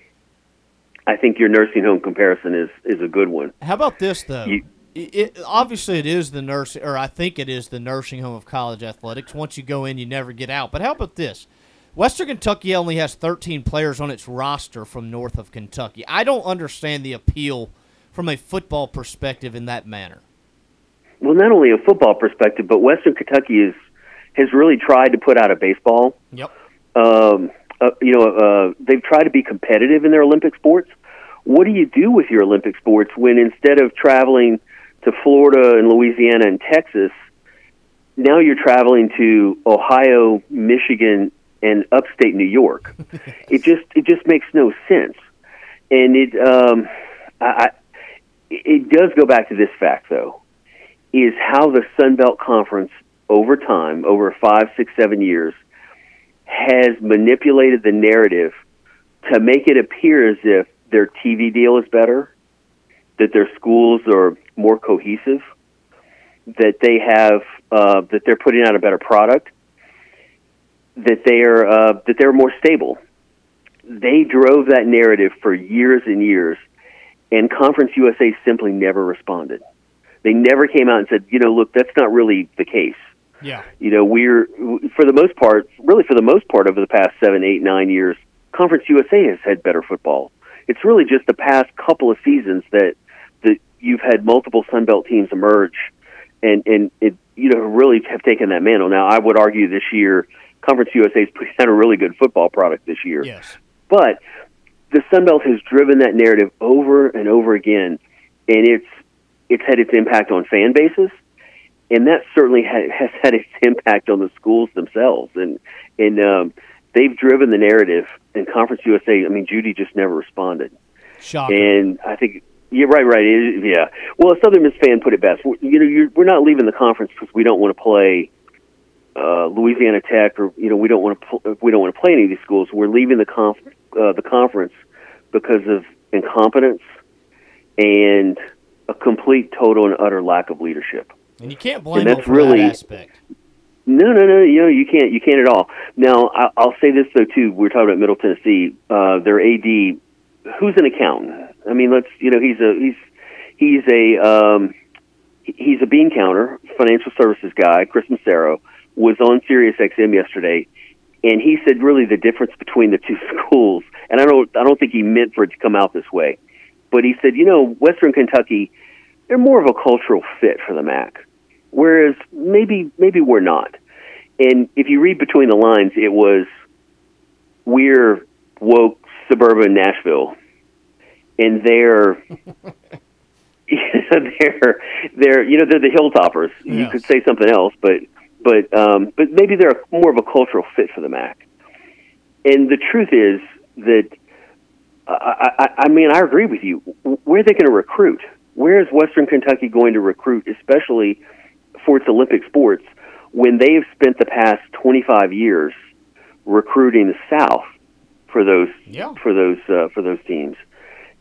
I think your nursing home comparison is is a good one. How about this though? You- it, obviously, it is the nursing, or I think it is the nursing home of college athletics. Once you go in, you never get out. But how about this? Western Kentucky only has 13 players on its roster from north of Kentucky. I don't understand the appeal from a football perspective in that manner. Well, not only a football perspective, but Western Kentucky is has really tried to put out a baseball. Yep. Um, uh, you know, uh, they've tried to be competitive in their Olympic sports. What do you do with your Olympic sports when instead of traveling to Florida and Louisiana and Texas, now you're traveling to Ohio, Michigan, and upstate New York? it just it just makes no sense, and it um, I, I it does go back to this fact though is how the Sun Belt Conference over time, over five, six, seven years, has manipulated the narrative to make it appear as if their TV deal is better, that their schools are more cohesive, that they have uh, that they're putting out a better product, that they are uh, that they're more stable. They drove that narrative for years and years, and Conference USA simply never responded. They never came out and said, you know, look, that's not really the case. Yeah. You know, we're for the most part, really for the most part, over the past seven, eight, nine years, Conference USA has had better football. It's really just the past couple of seasons that that you've had multiple Sun Belt teams emerge, and and it you know really have taken that mantle. Now, I would argue this year, Conference USA's put out a really good football product this year. Yes. But the Sun Belt has driven that narrative over and over again, and it's it's had its impact on fan bases, and that certainly ha- has had its impact on the schools themselves. And and um, they've driven the narrative. And Conference USA, I mean, Judy just never responded. Shocking. And I think, yeah, right, right, it, yeah. Well, a Southern Miss fan put it best. We- You know, you're, we're not leaving the conference because we don't want to play uh, Louisiana Tech, or you know, we don't want to pl- we don't want to play any of these schools. We're leaving the conf- uh, the conference because of incompetence and a complete, total, and utter lack of leadership. And you can't blame And them that's for really- that aspect. No, no, no. You know, you can't. You can't at all. Now, I, I'll say this though too. We're talking about Middle Tennessee. Uh, their AD, who's an accountant. I mean, let's. You know, he's a he's he's a um, he's a bean counter, financial services guy. Chris Massaro was on Sirius XM yesterday, and he said really the difference between the two schools. And I don't I don't think he meant for it to come out this way, but he said, you know, Western Kentucky, they're more of a cultural fit for the MAC whereas maybe maybe we're not. And if you read between the lines, it was we're woke suburban Nashville, and they're they're they're you know they're the hilltoppers. You could say something else, but but um, but maybe they're more of a cultural fit for the MAC. And the truth is that I, I, I mean I agree with you. Where are they going to recruit? Where is Western Kentucky going to recruit, especially for its Olympic sports, when they have spent the past 25 years recruiting the South for those Yeah. for those uh, for those teams,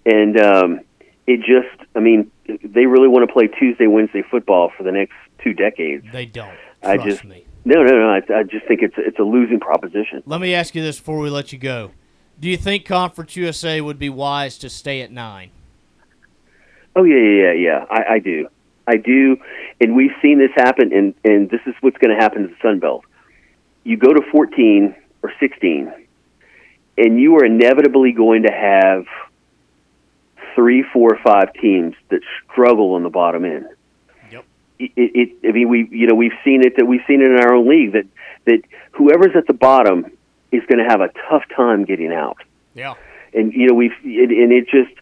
and um, it just I mean they really want to play Tuesday Wednesday football for the next two decades. They don't. I just me. no no no I, I just think it's it's a losing proposition. Let me ask you this before we let you go. Do you think Conference USA would be wise to stay at nine? Oh yeah, yeah, yeah, yeah. I, I do, I do, and we've seen this happen, and and this is what's going to happen to the Sun Belt. You go to fourteen or sixteen, and you are inevitably going to have three, four, five teams that struggle on the bottom end. Yep. It, it, I mean, we, you know, we've seen it that we've seen it in our own league that that whoever's at the bottom is going to have a tough time getting out Yeah. and you know we've it, and it just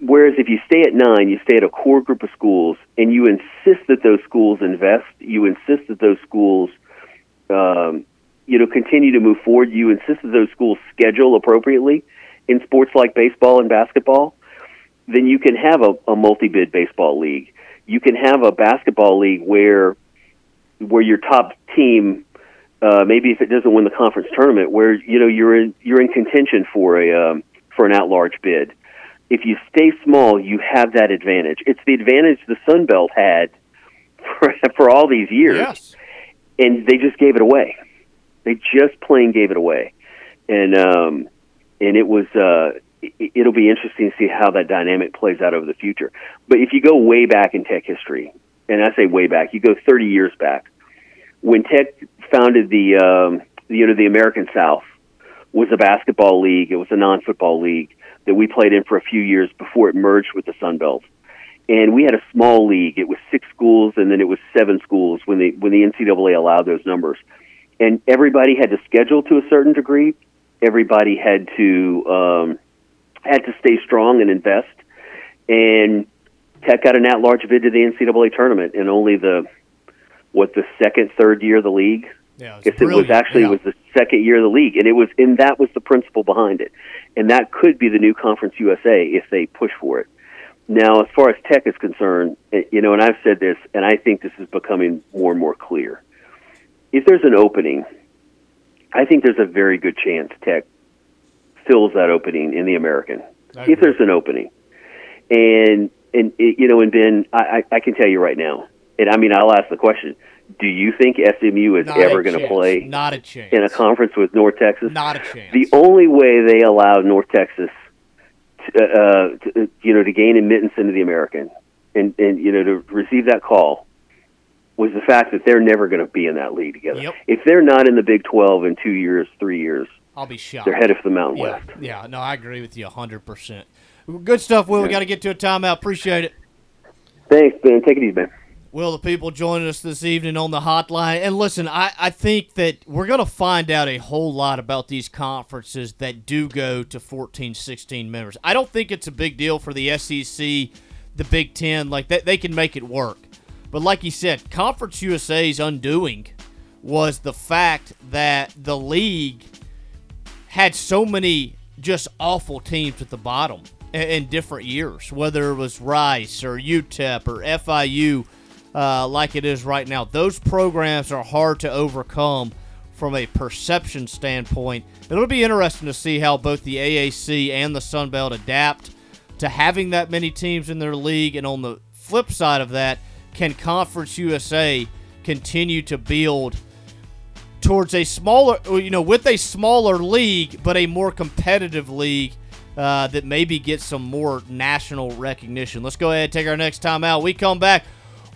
whereas if you stay at nine you stay at a core group of schools and you insist that those schools invest you insist that those schools um, you know continue to move forward you insist that those schools schedule appropriately in sports like baseball and basketball then you can have a, a multi-bid baseball league you can have a basketball league where where your top team uh, maybe if it doesn't win the conference tournament, where you know you're in you're in contention for a um, for an at large bid. If you stay small, you have that advantage. It's the advantage the Sun Belt had for, for all these years, Yes. and they just gave it away. They just plain gave it away, and um, and it was uh, it, it'll be interesting to see how that dynamic plays out over the future. But if you go way back in Tech history, and I say way back, you go 30 years back when Tech founded the um, you know the American South was a basketball league. It was a non-football league that we played in for a few years before it merged with the Sun Belt. And we had a small league. It was six schools, and then it was seven schools when the when the NCAA allowed those numbers. And everybody had to schedule to a certain degree. Everybody had to um, had to stay strong and invest. And Tech got an at-large bid to the NCAA tournament, and only the what the second, third year of the league. Yeah, I guess it was actually Yeah. it was the second year of the league, and it was and that was the principle behind it, and that could be the new Conference USA if they push for it. Now, as far as Tech is concerned, eh, you know, and I've said this, and I think this is becoming more and more clear. If there's an opening, I think there's a very good chance Tech fills that opening in the American. If there's an opening, and and it, you know, and Ben, I, I I can tell you right now, and I mean, I'll ask the question: Do you think SMU is Not ever going to play Not a chance. in a conference with North Texas? Not a chance. The only way they allowed North Texas, to, uh, to, you know, to gain admittance into the American, and and you know to receive that call, was the fact that they're never going to be in that league together. If they're not in the Big 12 in two years, three years, I'll be shocked. they're headed for the Mountain yeah. West. Yeah, no, I agree with you 100%. Good stuff, Will. We got to get to a timeout. Appreciate it. Thanks, Ben. Take it easy, man. Will, the people joining us this evening on the hotline. And listen, I, I think that we're going to find out a whole lot about these conferences that do go to 14, 16 members. I don't think it's a big deal for the SEC, the Big Ten. Like, they, they can make it work. But like you said, Conference USA's undoing was the fact that the league had so many just awful teams at the bottom in different years, whether it was Rice or UTEP or FIU, uh, like it is right now. Those programs are hard to overcome from a perception standpoint. It'll be interesting to see how both the AAC and the Sun Belt adapt to having that many teams in their league. And on the flip side of that, can Conference USA continue to build towards a smaller, you know, with a smaller league, but a more competitive league uh, that maybe gets some more national recognition? Let's go ahead and take our next time out. We come back.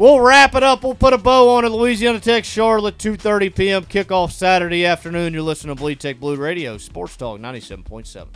We'll wrap it up. We'll put a bow on it. Louisiana Tech Charlotte, 2.30 p.m. kickoff Saturday afternoon. You're listening to Bleed Tech Blue Radio, Sports Talk 97.7.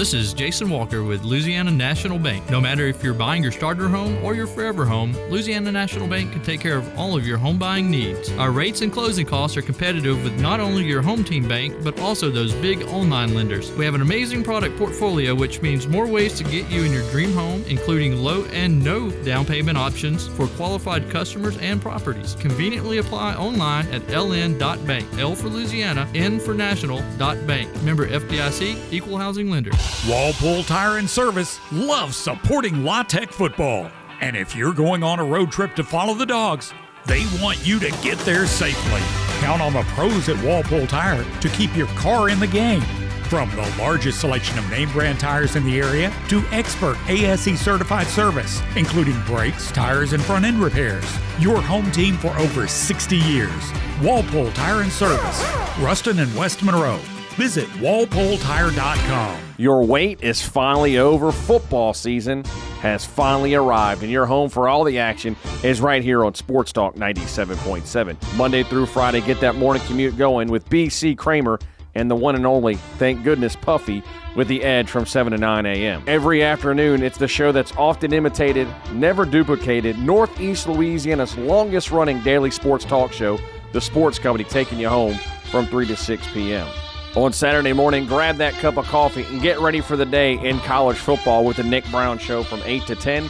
This is Jason Walker with Louisiana National Bank. No matter if you're buying your starter home or your forever home, Louisiana National Bank can take care of all of your home buying needs. Our rates and closing costs are competitive with not only your home team bank, but also those big online lenders. We have an amazing product portfolio, which means more ways to get you in your dream home, including low and no down payment options for qualified customers and properties. Conveniently apply online at ln.bank. L for Louisiana, N for national, bank. Member FDIC, equal housing lender. Walpole Tire and Service loves supporting La Tech football. And if you're going on a road trip to follow the dogs, they want you to get there safely. Count on the pros at Walpole Tire to keep your car in the game. From the largest selection of name brand tires in the area to expert ASE certified service, including brakes, tires, and front end repairs. Your home team for over 60 years. Walpole Tire and Service, Ruston and West Monroe. Visit walpoletire.com. Your wait is finally over. Football season has finally arrived, and your home for all the action is right here on Sports Talk 97.7. Monday through Friday, get that morning commute going with BC Kramer and the one and only, thank goodness, Puffy with the edge from 7 to 9 a.m. Every afternoon, it's the show that's often imitated, never duplicated, Northeast Louisiana's longest running daily sports talk show, The Sports Company, taking you home from 3 to 6 p.m. On Saturday morning, grab that cup of coffee and get ready for the day in college football with the Nick Brown Show from 8 to 10.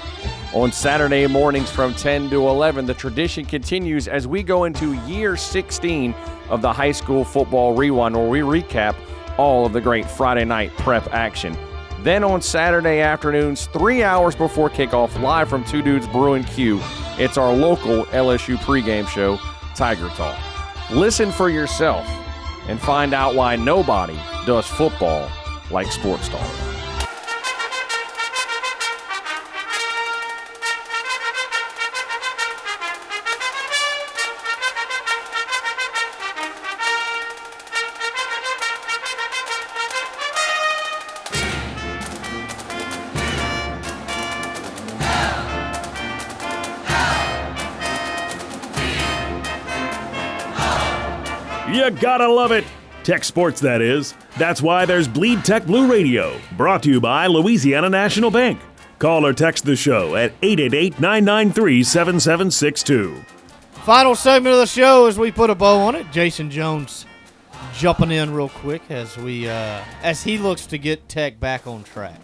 On Saturday mornings from 10 to 11, the tradition continues as we go into year 16 of the high school football rewind, where we recap all of the great Friday night prep action. Then on Saturday afternoons, three hours before kickoff, live from Two Dudes Brewing Q, it's our local LSU pregame show, Tiger Talk. Listen for yourself and find out why nobody does football like Sports Talk. You gotta love it. Tech sports, that is. That's why there's Bleed Tech Blue Radio, brought to you by Louisiana National Bank. Call or text the show at 888 993 7762. Final segment of the show as we put a bow on it. Jason Jones jumping in real quick as we uh, as he looks to get Tech back on track.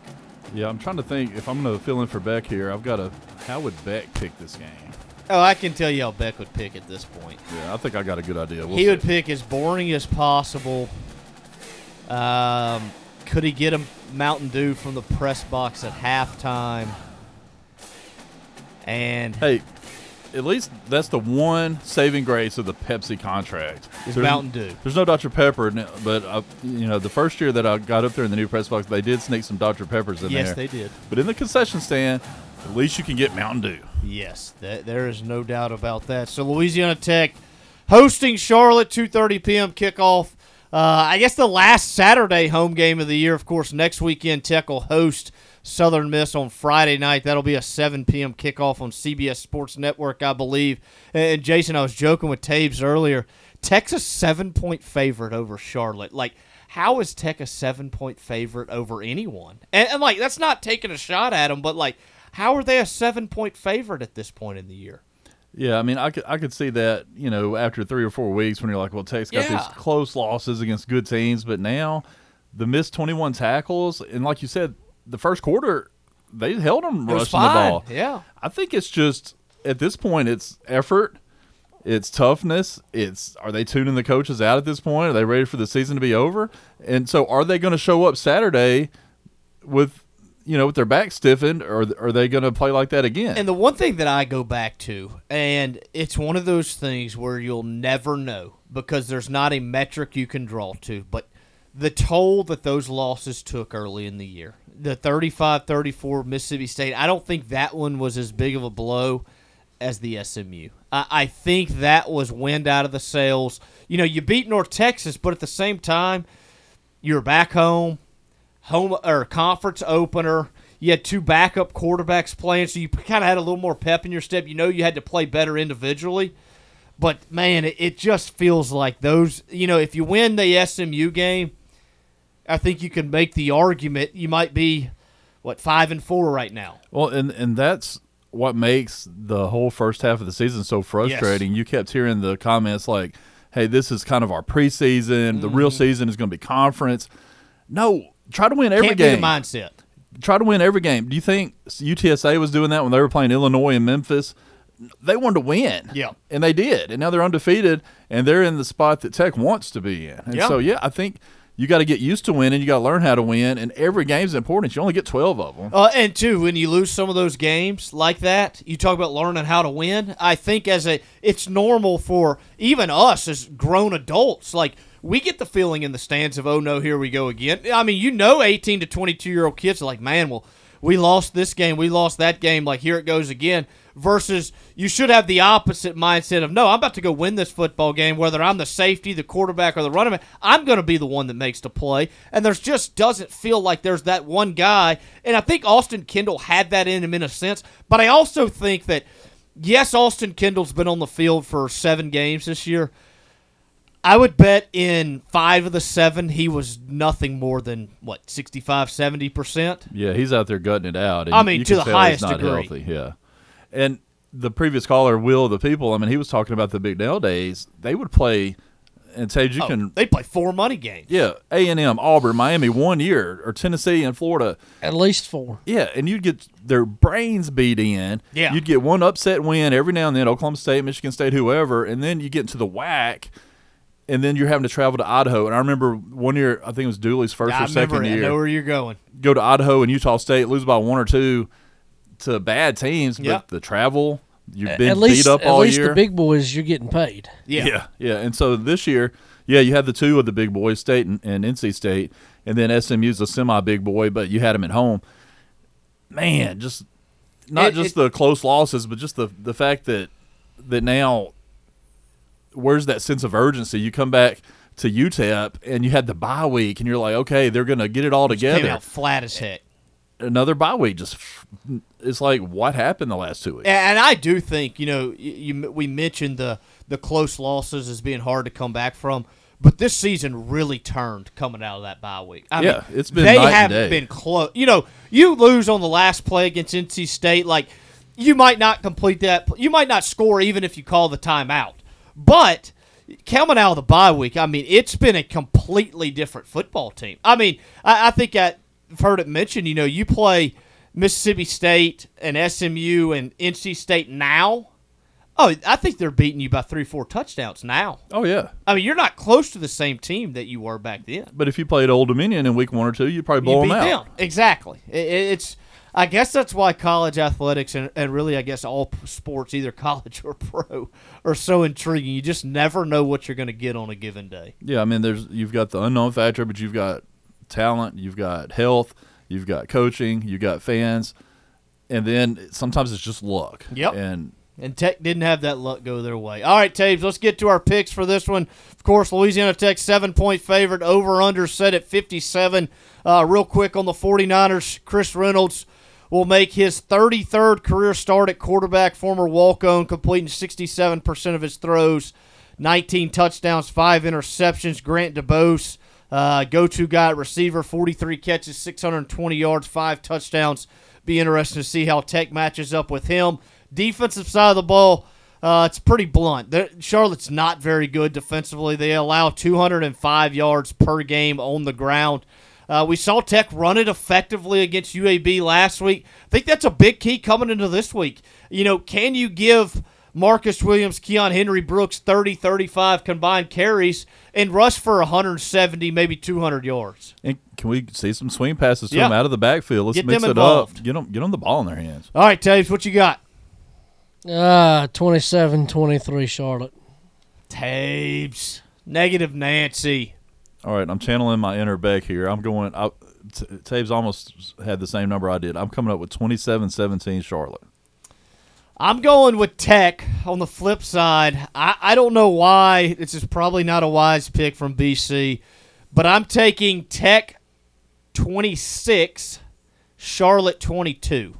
Yeah, I'm trying to think if I'm going to fill in for Beck here. I've got to. How would Beck pick this game? Oh, I can tell you how Beck would pick at this point. Yeah, I think I got a good idea. We'll he see. would pick as boring as possible. Um, could he get a Mountain Dew from the press box at halftime? And Hey, at least that's the one saving grace of the Pepsi contract. Is Mountain Dew. There's no Dr Pepper, but uh, you know the first year that I got up there in the new press box, they did sneak some Dr Peppers in Yes, there. Yes, they did. But in the concession stand, at least you can get Mountain Dew. Yes, there is no doubt about that. So Louisiana Tech hosting Charlotte, 2:30 p.m. kickoff. Uh, I guess the last Saturday home game of the year. Of course, next weekend Tech will host Southern Miss on Friday night. That'll be a 7 p.m. kickoff on CBS Sports Network, I believe. And Jason, I was joking with Tabes earlier. Texas seven point favorite over Charlotte. Like, how is Tech a seven point favorite over anyone? And, and like, that's not taking a shot at them, but like, how are they a seven point favorite at this point in the year? Yeah, I mean, I could I could see that you know after three or four weeks when you're like, well, Tech's got Yeah. these close losses against good teams, but now the missed 21 tackles and like you said, the first quarter they held them rushing the ball. yeah. I think it's just at this point it's effort, it's toughness, it's are they tuning the coaches out at this point? Are they ready for the season to be over? And so are they going to show up Saturday with you know with their back stiffened, or are they going to play like that again? And the one thing that I go back to, and it's one of those things where you'll never know because there's not a metric you can draw to, but the toll that those losses took early in the year. The 35 34 Mississippi State, I don't think that one was as big of a blow as the SMU. I, I think that was wind out of the sails. You know, you beat North Texas, but at the same time, you're back home home or conference opener. You had two backup quarterbacks playing, so you kind of had a little more pep in your step. You know, you had to play better individually, but man, it, it just feels like those. You know, if you win the SMU game, I think you can make the argument you might be what five and four right now. Well, and and that's what makes the whole first half of the season so frustrating. You kept hearing the comments like, "Hey, this is kind of our preseason. The real Mhm. season is going to be conference." No, try to win every Can't game. be the mindset. Try to win every game. Do you think UTSA was doing that when they were playing Illinois and Memphis? They wanted to win. Yeah. And they did. And now they're undefeated and they're in the spot that Tech wants to be in. And Yeah. so yeah, I think you got to get used to winning. You got to learn how to win, and every game's important. You only get twelve of them. Uh, and two, when you lose some of those games like that, you talk about learning how to win. I think as a, it's normal for even us as grown adults. Like we get the feeling in the stands of, oh no, here we go again. I mean, you know, eighteen to twenty-two year old kids are like, man, well, we lost this game, we lost that game. Like here it goes again. Versus, you should have the opposite mindset of, no, I'm about to go win this football game, whether I'm the safety, the quarterback, or the running back. I'm going to be the one that makes the play. And there's just doesn't feel like there's that one guy. And I think Austin Kendall had that in him in a sense. But I also think that, yes, Austin Kendall's been on the field for seven games this year. I would bet in five of the seven, he was nothing more than, what, 65, 70%? Yeah, he's out there gutting it out. and I mean, to the highest he's not degree. Healthy. Yeah, and the previous caller, Will of the People. I mean, he was talking about the Bicknell days. They would play, and Tage, you Oh, can they play four money games. Yeah, A and M, Auburn, Miami, one year, or Tennessee and Florida. At least four. Yeah, and you'd get their brains beat in. Yeah. you'd get one upset win every now and then. Oklahoma State, Michigan State, whoever, and then you get into the WAC. And then you're having to travel to Idaho. And I remember one year, I think it was Dooley's first I or second remember it. I year know where you're going. go to Idaho and Utah State, lose by one or two to bad teams, Yeah. but the travel, you've At- been at least, beat up all year. at least year. the big boys, you're getting paid. yeah, yeah. And so this year, yeah, you had the two of the big boys, State and, and NC State, and then SMU's a semi big boy, but you had them at home. Man, just not It- just it- the close losses, but just the the fact that that now, where's that sense of urgency? You come back to UTEP and you had the bye week, and you're like, okay, they're gonna get it all together Came out flat as heck. another bye week. Just it's like what happened the last two weeks. And I do think you know you, we mentioned the the close losses as being hard to come back from, but this season really turned coming out of that bye week. I Yeah, mean, it's been they haven't been close. You know, you lose on the last play against NC State, like you might not complete that. You might not score even if you call the timeout, but. Coming out of the bye week, I mean, it's been a completely different football team. I mean, I, I think I've heard it mentioned. You know, you play Mississippi State and SMU and NC State now. Oh, I think they're beating you by three, four touchdowns now. Oh yeah. I mean, you're not close to the same team that you were back then. But if you played Old Dominion in week one or two, you'd probably blow you them out. them exactly. It, it- it's. I guess that's why college athletics and, and really, I guess all sports, either college or pro, are so intriguing. You just never know what you're going to get on a given day. Yeah, I mean, there's you've got the unknown factor, but you've got talent, you've got health, you've got coaching, you've got fans, and then sometimes it's just luck. Yep. And And Tech didn't have that luck go their way. All right, Taves, let's get to our picks for this one. Of course, Louisiana Tech seven point favorite, over under set at 57. Uh, real quick on the 49ers, Chris Reynolds will make his 33rd career start at quarterback, former walk on, completing 67% of his throws, 19 touchdowns, 5 interceptions. Grant DuBose, uh, go to guy receiver, 43 catches, 620 yards, 5 touchdowns. Be interesting to see how Tech matches up with him. Defensive side of the ball, uh, it's pretty blunt. They're, Charlotte's not very good defensively. They allow 205 yards per game on the ground. Uh, we saw Tech run it effectively against UAB last week. I think that's a big key coming into this week. You know, can you give Marcus Williams, Keon Henry Brooks 30, 35 combined carries and rush for 170, maybe 200 yards? And can we see some swing passes to Yeah. out of the backfield? Let's Get mix it up. Get them, get them the ball in their hands. All right, Taves, what you got? Uh, 27-23 Charlotte. Taves. Negative Nancy. All right, I'm channeling my inner Beck here. I'm going. I, T- Taves almost had the same number I did. I'm coming up with 27-17 Charlotte. I'm going with Tech on the flip side. I, I don't know why. This is probably not a wise pick from BC, but I'm taking Tech 26, Charlotte 22.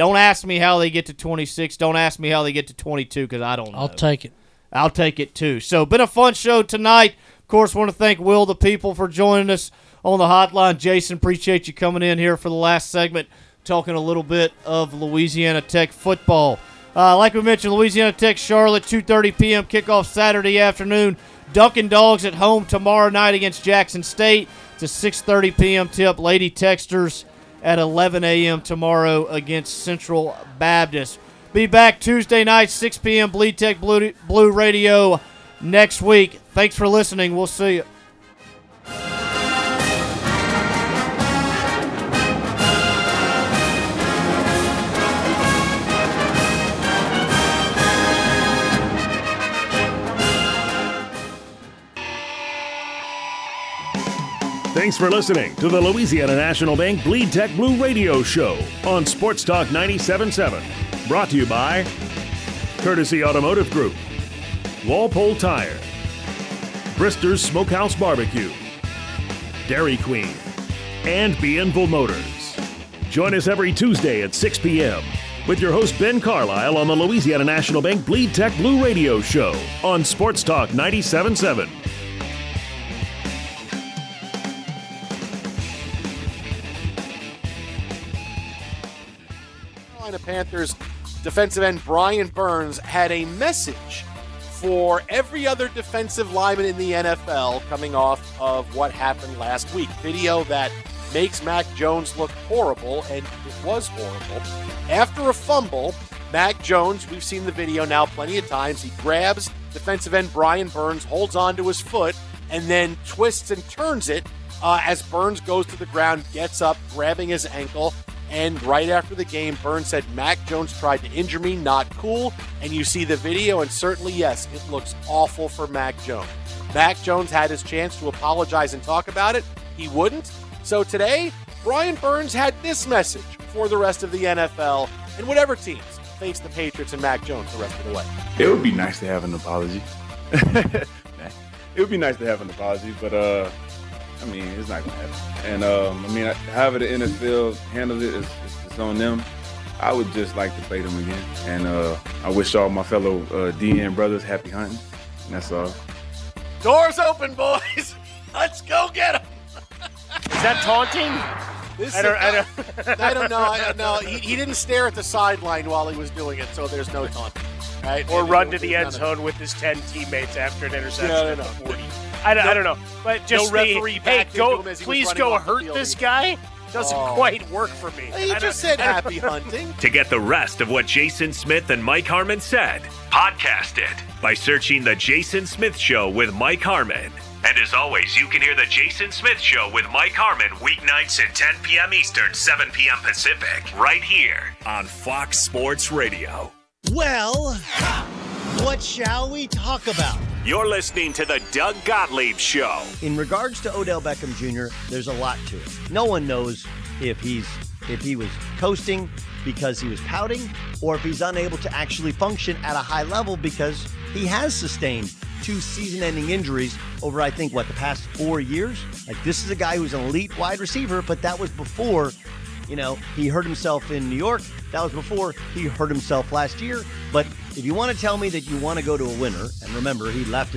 Don't ask me how they get to 26. Don't ask me how they get to 22 because I don't know. I'll take it. I'll take it too. So, been a fun show tonight. Of course, want to thank Will the people for joining us on the hotline. Jason, appreciate you coming in here for the last segment, talking a little bit of Louisiana Tech football. Uh, like we mentioned, Louisiana Tech Charlotte, 2:30 p.m. kickoff Saturday afternoon. Dunkin' Dogs at home tomorrow night against Jackson State. It's a 6:30 p.m. tip. Lady Techsters at 11 a.m. tomorrow against Central Baptist. Be back Tuesday night, 6 p.m. Bleed Tech Blue, Blue Radio next week. Thanks for listening. We'll see you. Thanks for listening to the Louisiana National Bank Bleed Tech Blue Radio Show on Sports Talk 97.7. Brought to you by Courtesy Automotive Group, Walpole Tire, Brister's Smokehouse Barbecue, Dairy Queen, and Bienville Motors. Join us every Tuesday at 6 p.m. with your host Ben Carlisle on the Louisiana National Bank Bleed Tech Blue Radio Show on Sports Talk 97.7. Carolina Panthers defensive end Brian Burns had a message for every other defensive lineman in the NFL coming off of what happened last week. Video that makes Mac Jones look horrible, and it was horrible. After a fumble, Mac Jones, we've seen the video now plenty of times, he grabs defensive end Brian Burns, holds onto his foot, and then twists and turns it uh, as Burns goes to the ground, gets up, grabbing his ankle. And right after the game, Burns said, Mac Jones tried to injure me, not cool. And you see the video, and certainly, yes, it looks awful for Mac Jones. Mac Jones had his chance to apologize and talk about it. He wouldn't. So today, Brian Burns had this message for the rest of the NFL and whatever teams face the Patriots and Mac Jones the rest of the way. It would be nice to have an apology. it would be nice to have an apology, but uh, I mean, it's not gonna happen. And um, I mean, however the NFL handles it, it's, it's, it's on them. I would just like to play them again, and uh, I wish all my fellow uh, DN brothers happy hunting. And that's all. Doors open, boys. Let's go get them. Is that taunting? This I don't- I don't, I don't know. I don't know. He, he didn't stare at the sideline while he was doing it, so there's no taunting. Right? Or And run to the end zone with his 10 teammates after an interception Yeah, I at don't the know. 40. I don't, I don't know. But just no the, hey, go, him as he please go hurt this guy doesn't Oh. quite work for me. He I just said happy hunting. To get the rest of what Jason Smith and Mike Harmon said, podcast it by searching The Jason Smith Show with Mike Harmon. And as always, you can hear The Jason Smith Show with Mike Harmon weeknights at 10 p.m. Eastern, 7 p.m. Pacific, right here on Fox Sports Radio. Well, what shall we talk about? You're listening to The Doug Gottlieb Show. In regards to Odell Beckham Jr., there's a lot to it. No one knows if he's if he was coasting because he was pouting, or if he's unable to actually function at a high level because he has sustained two season ending injuries over, I think, what, the past four years? Like, this is a guy who's an elite wide receiver, but that was before, you know, he hurt himself in New York. That was before he hurt himself last year. But if you want to tell me that you want to go to a winner, and remember, he left